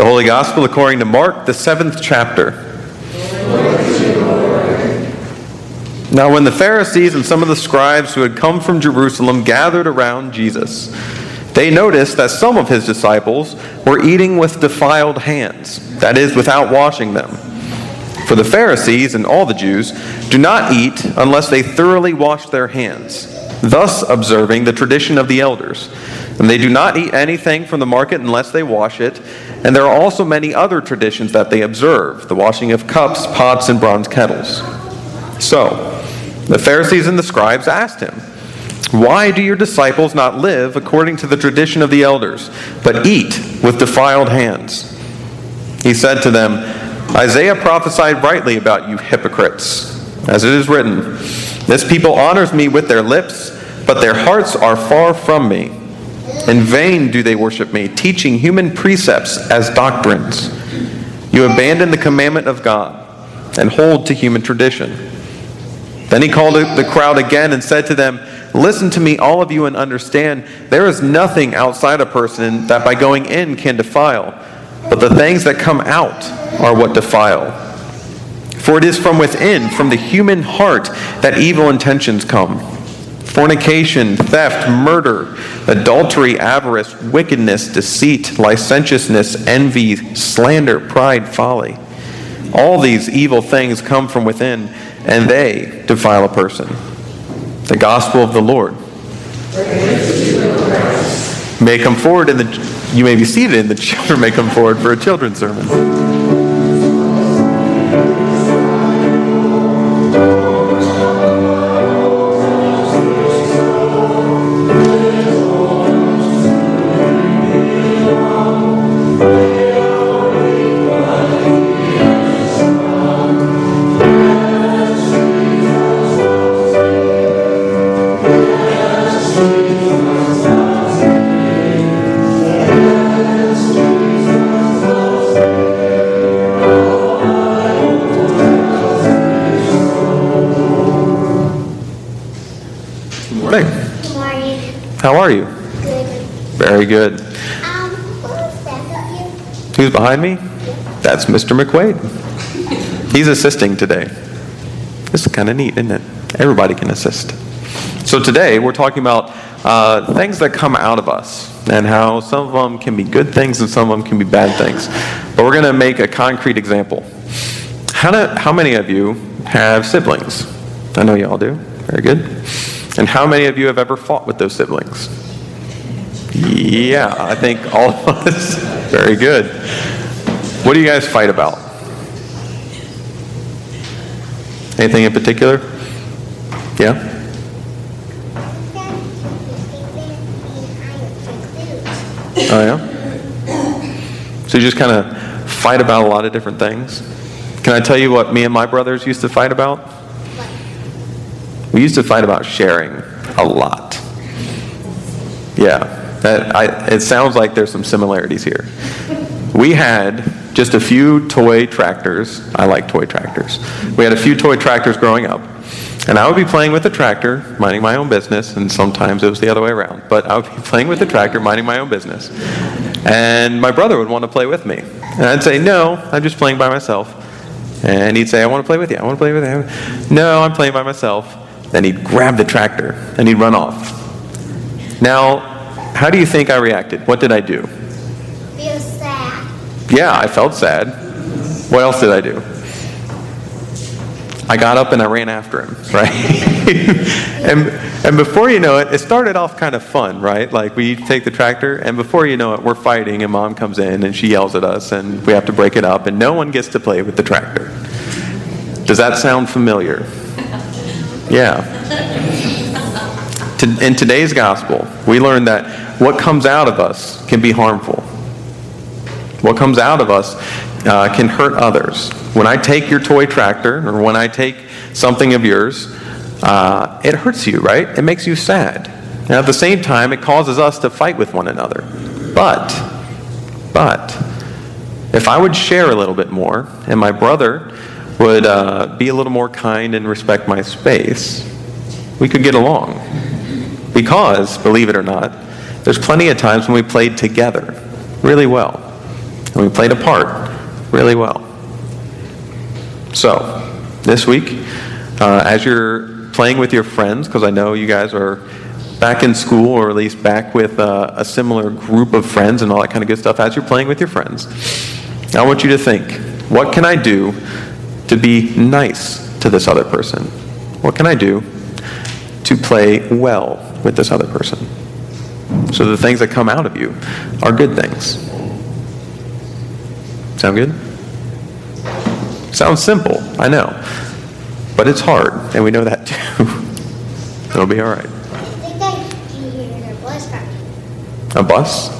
The Holy Gospel according to Mark, the seventh chapter. Now, when the Pharisees and some of the scribes who had come from Jerusalem gathered around Jesus, they noticed that some of his disciples were eating with defiled hands, that is, without washing them. For the Pharisees and all the Jews do not eat unless they thoroughly wash their hands, thus observing the tradition of the elders. And they do not eat anything from the market unless they wash it. And there are also many other traditions that they observe the washing of cups, pots, and bronze kettles. So, the Pharisees and the scribes asked him, Why do your disciples not live according to the tradition of the elders, but eat with defiled hands? He said to them, Isaiah prophesied rightly about you hypocrites, as it is written This people honors me with their lips, but their hearts are far from me. In vain do they worship me, teaching human precepts as doctrines. You abandon the commandment of God and hold to human tradition. Then he called the crowd again and said to them, Listen to me, all of you, and understand there is nothing outside a person that by going in can defile but the things that come out are what defile. For it is from within, from the human heart, that evil intentions come fornication, theft, murder, adultery, avarice, wickedness, deceit, licentiousness, envy, slander, pride, folly. All these evil things come from within, and they defile a person. The gospel of the Lord. May come forward and you may be seated, and the children may come forward for a children's sermon. How are you? Good. Very good. Um, Who's behind me? That's Mr. McQuaid. He's assisting today. This is kind of neat, isn't it? Everybody can assist. So today we're talking about uh, things that come out of us and how some of them can be good things and some of them can be bad things. But we're going to make a concrete example. How, do, how many of you have siblings? I know you all do. Very good. And how many of you have ever fought with those siblings? Yeah, I think all of us. Very good. What do you guys fight about? Anything in particular? Yeah? Oh, yeah? So you just kind of fight about a lot of different things? Can I tell you what me and my brothers used to fight about? We used to fight about sharing a lot. Yeah, that, I, it sounds like there's some similarities here. We had just a few toy tractors. I like toy tractors. We had a few toy tractors growing up. And I would be playing with the tractor, minding my own business, and sometimes it was the other way around. But I would be playing with the tractor, minding my own business. And my brother would want to play with me. And I'd say, No, I'm just playing by myself. And he'd say, I want to play with you. I want to play with you. No, I'm playing by myself. Then he'd grab the tractor and he'd run off. Now, how do you think I reacted? What did I do? Feel sad. Yeah, I felt sad. What else did I do? I got up and I ran after him, right? and, and before you know it, it started off kind of fun, right? Like we take the tractor, and before you know it, we're fighting, and mom comes in and she yells at us, and we have to break it up, and no one gets to play with the tractor. Does that sound familiar? Yeah. In today's gospel, we learn that what comes out of us can be harmful. What comes out of us uh, can hurt others. When I take your toy tractor or when I take something of yours, uh, it hurts you, right? It makes you sad. And at the same time, it causes us to fight with one another. But, but, if I would share a little bit more, and my brother would uh, be a little more kind and respect my space, we could get along. Because, believe it or not, there's plenty of times when we played together really well. And we played apart really well. So, this week, uh, as you're playing with your friends, because I know you guys are back in school or at least back with uh, a similar group of friends and all that kind of good stuff, as you're playing with your friends, I want you to think what can I do to be nice to this other person? What can I do to play well with this other person? So the things that come out of you are good things. Sound good? Sounds simple, I know. But it's hard, and we know that too. It'll be all right. A bus?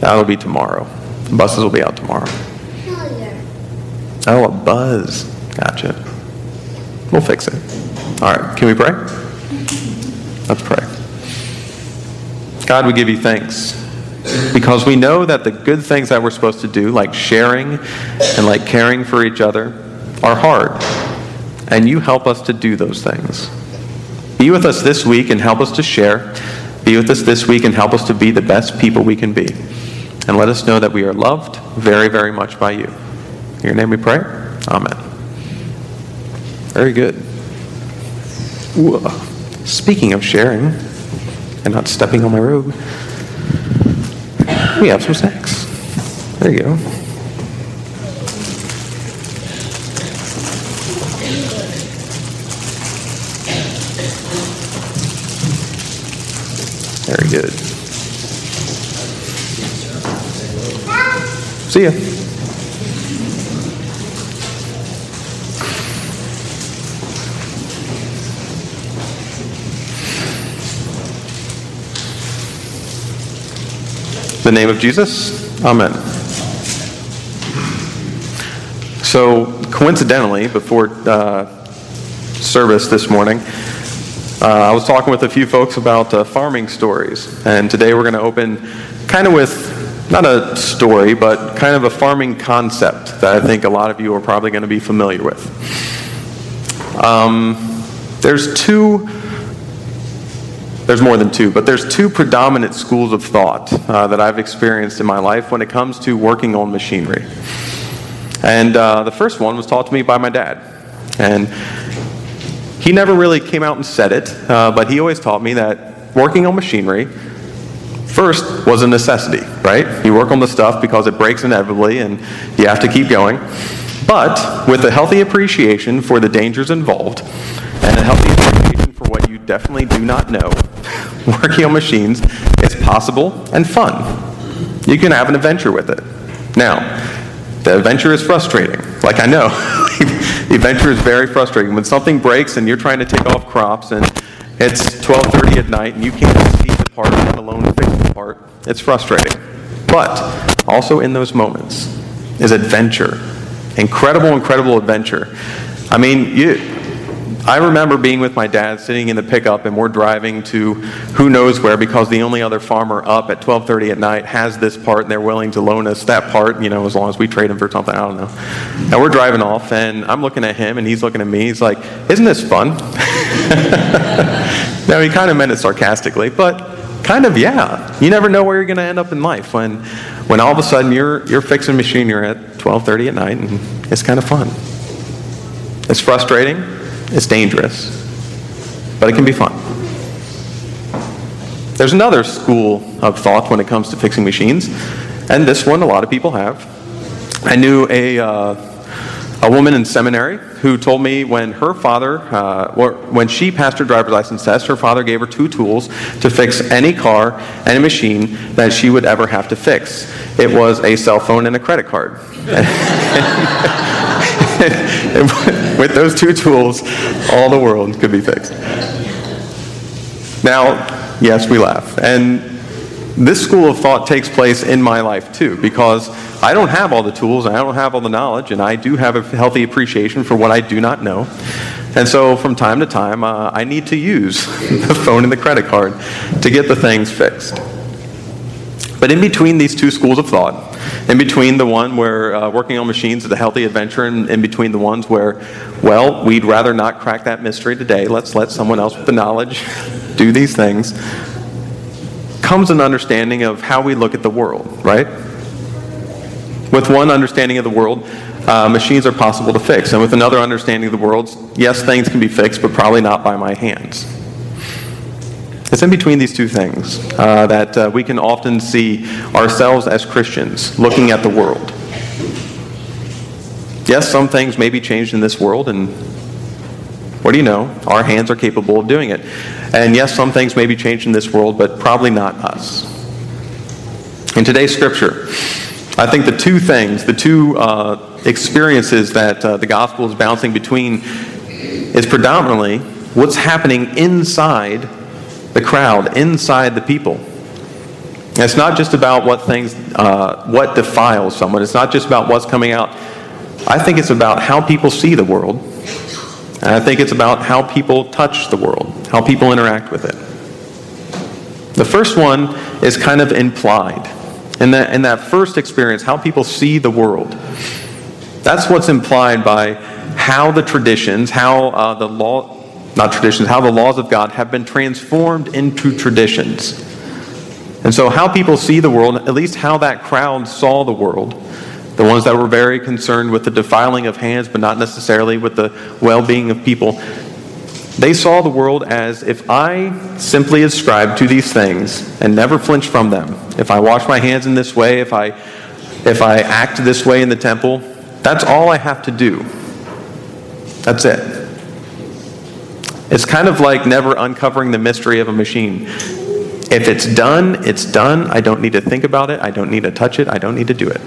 That'll be tomorrow. The buses will be out tomorrow. Oh, a buzz. Gotcha. We'll fix it. All right, can we pray? Let's pray. God, we give you thanks because we know that the good things that we're supposed to do, like sharing and like caring for each other, are hard. And you help us to do those things. Be with us this week and help us to share. Be with us this week and help us to be the best people we can be. And let us know that we are loved very, very much by you. In your name we pray. Amen. Very good. Speaking of sharing and not stepping on my robe, we have some snacks. There you go. Very good. See ya. The name of Jesus. Amen. So, coincidentally, before uh, service this morning, uh, I was talking with a few folks about uh, farming stories. And today we're going to open kind of with not a story, but kind of a farming concept that I think a lot of you are probably going to be familiar with. Um, there's two there's more than two, but there's two predominant schools of thought uh, that I've experienced in my life when it comes to working on machinery. And uh, the first one was taught to me by my dad. And he never really came out and said it, uh, but he always taught me that working on machinery first was a necessity, right? You work on the stuff because it breaks inevitably and you have to keep going. But with a healthy appreciation for the dangers involved and a healthy appreciation for what you definitely do not know, working on machines is possible and fun. You can have an adventure with it. Now, the adventure is frustrating. Like I know, the adventure is very frustrating. When something breaks and you're trying to take off crops and it's 12:30 at night and you can't see the part, let alone fix the part, it's frustrating. But also in those moments is adventure. Incredible, incredible adventure. I mean, you I remember being with my dad sitting in the pickup and we're driving to who knows where because the only other farmer up at 12:30 at night has this part and they're willing to loan us that part, you know, as long as we trade him for something, I don't know. And we're driving off and I'm looking at him and he's looking at me. He's like, "Isn't this fun?" now he kind of meant it sarcastically, but kind of yeah. You never know where you're going to end up in life when when all of a sudden you're you're fixing a machine you're at 12:30 at night and it's kind of fun. It's frustrating it's dangerous, but it can be fun. There's another school of thought when it comes to fixing machines, and this one a lot of people have. I knew a, uh, a woman in seminary who told me when her father, uh, when she passed her driver's license test, her father gave her two tools to fix any car, and any machine that she would ever have to fix. It was a cell phone and a credit card. with those two tools, all the world could be fixed. Now, yes, we laugh. And this school of thought takes place in my life too, because I don't have all the tools, I don't have all the knowledge, and I do have a healthy appreciation for what I do not know. And so from time to time, uh, I need to use the phone and the credit card to get the things fixed. But in between these two schools of thought, in between the one where uh, working on machines is a healthy adventure, and in between the ones where, well, we'd rather not crack that mystery today, let's let someone else with the knowledge do these things, comes an understanding of how we look at the world, right? With one understanding of the world, uh, machines are possible to fix. And with another understanding of the world, yes, things can be fixed, but probably not by my hands. It's in between these two things uh, that uh, we can often see ourselves as Christians looking at the world. Yes, some things may be changed in this world, and what do you know? Our hands are capable of doing it. And yes, some things may be changed in this world, but probably not us. In today's scripture, I think the two things, the two uh, experiences that uh, the gospel is bouncing between is predominantly what's happening inside the crowd, inside the people. It's not just about what things, uh, what defiles someone. It's not just about what's coming out. I think it's about how people see the world. And I think it's about how people touch the world, how people interact with it. The first one is kind of implied. In that, in that first experience, how people see the world. That's what's implied by how the traditions, how uh, the law, not traditions, how the laws of God have been transformed into traditions. And so, how people see the world, at least how that crowd saw the world, the ones that were very concerned with the defiling of hands, but not necessarily with the well being of people, they saw the world as if I simply ascribed to these things and never flinch from them, if I wash my hands in this way, if I, if I act this way in the temple, that's all I have to do. That's it. It's kind of like never uncovering the mystery of a machine. If it's done, it's done. I don't need to think about it. I don't need to touch it. I don't need to do it.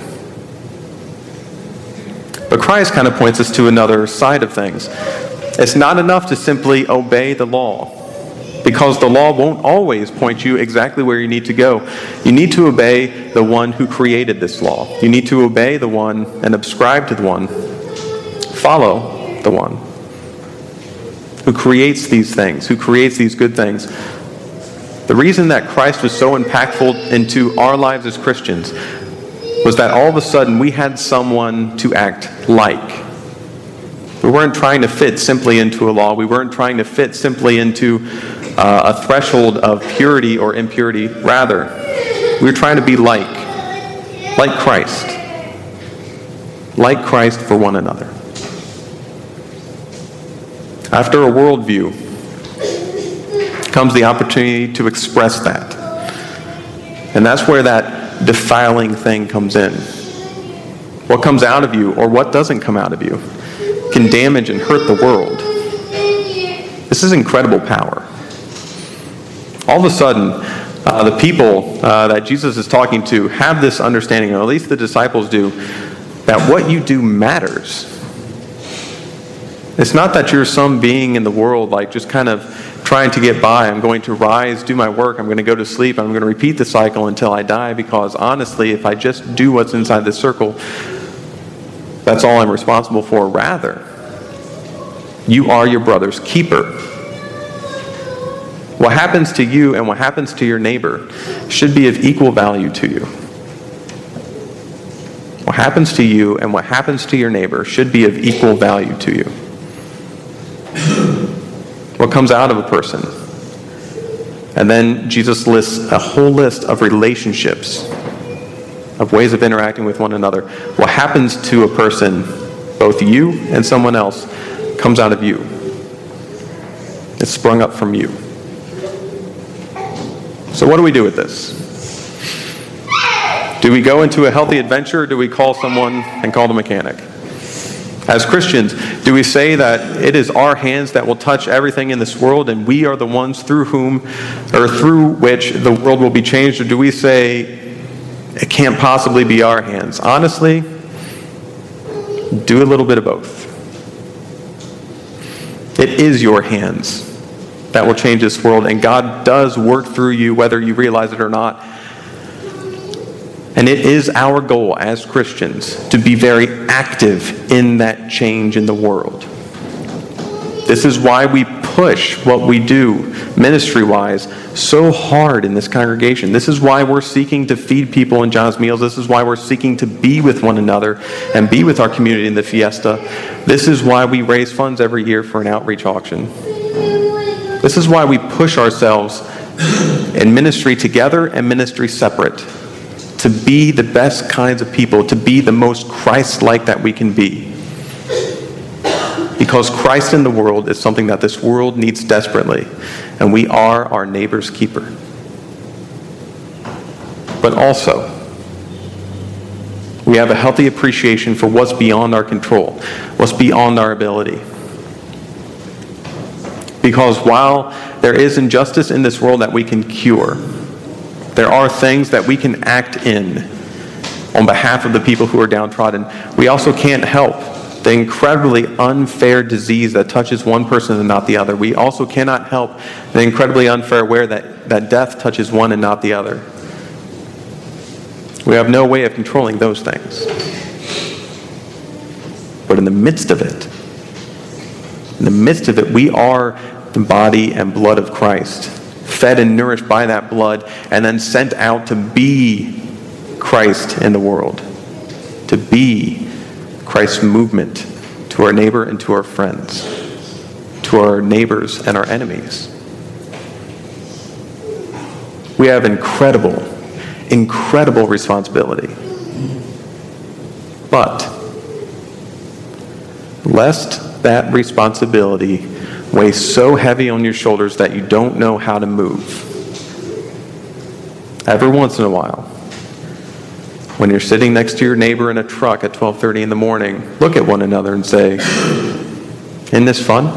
But Christ kind of points us to another side of things. It's not enough to simply obey the law because the law won't always point you exactly where you need to go. You need to obey the one who created this law. You need to obey the one and subscribe to the one, follow the one who creates these things, who creates these good things. The reason that Christ was so impactful into our lives as Christians was that all of a sudden we had someone to act like. We weren't trying to fit simply into a law. We weren't trying to fit simply into uh, a threshold of purity or impurity. Rather, we were trying to be like, like Christ, like Christ for one another. After a worldview comes the opportunity to express that. And that's where that defiling thing comes in. What comes out of you or what doesn't come out of you can damage and hurt the world. This is incredible power. All of a sudden, uh, the people uh, that Jesus is talking to have this understanding, or at least the disciples do, that what you do matters. It's not that you're some being in the world, like just kind of trying to get by. I'm going to rise, do my work, I'm going to go to sleep, I'm going to repeat the cycle until I die, because honestly, if I just do what's inside this circle, that's all I'm responsible for. Rather, you are your brother's keeper. What happens to you and what happens to your neighbor should be of equal value to you. What happens to you and what happens to your neighbor should be of equal value to you what comes out of a person. And then Jesus lists a whole list of relationships, of ways of interacting with one another. What happens to a person, both you and someone else, comes out of you. It's sprung up from you. So, what do we do with this? Do we go into a healthy adventure or do we call someone and call the mechanic? As Christians, do we say that it is our hands that will touch everything in this world and we are the ones through whom or through which the world will be changed? Or do we say it can't possibly be our hands? Honestly, do a little bit of both. It is your hands that will change this world, and God does work through you whether you realize it or not. And it is our goal as Christians to be very active in that change in the world. This is why we push what we do ministry wise so hard in this congregation. This is why we're seeking to feed people in John's meals. This is why we're seeking to be with one another and be with our community in the fiesta. This is why we raise funds every year for an outreach auction. This is why we push ourselves in ministry together and ministry separate to be the best kinds of people, to be the most Christ like that we can be. Because Christ in the world is something that this world needs desperately, and we are our neighbor's keeper. But also, we have a healthy appreciation for what's beyond our control, what's beyond our ability. Because while there is injustice in this world that we can cure, there are things that we can act in on behalf of the people who are downtrodden. We also can't help the incredibly unfair disease that touches one person and not the other. We also cannot help the incredibly unfair way that, that death touches one and not the other. We have no way of controlling those things. But in the midst of it, in the midst of it, we are the body and blood of Christ, fed and nourished by that blood, and then sent out to be Christ in the world, to be Christ's movement to our neighbor and to our friends, to our neighbors and our enemies. We have incredible, incredible responsibility. But, lest that responsibility weigh so heavy on your shoulders that you don't know how to move. Every once in a while, when you're sitting next to your neighbor in a truck at 12:30 in the morning, look at one another and say, "Isn't this fun?"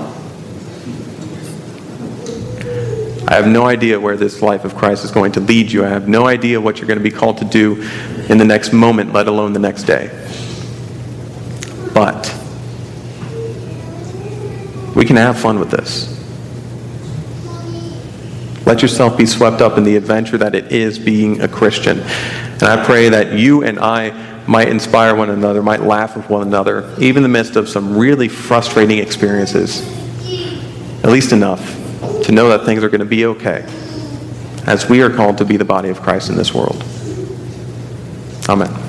I have no idea where this life of Christ is going to lead you. I have no idea what you're going to be called to do in the next moment, let alone the next day. But we can have fun with this. Let yourself be swept up in the adventure that it is being a Christian. And I pray that you and I might inspire one another, might laugh with one another, even in the midst of some really frustrating experiences. At least enough to know that things are going to be okay as we are called to be the body of Christ in this world. Amen.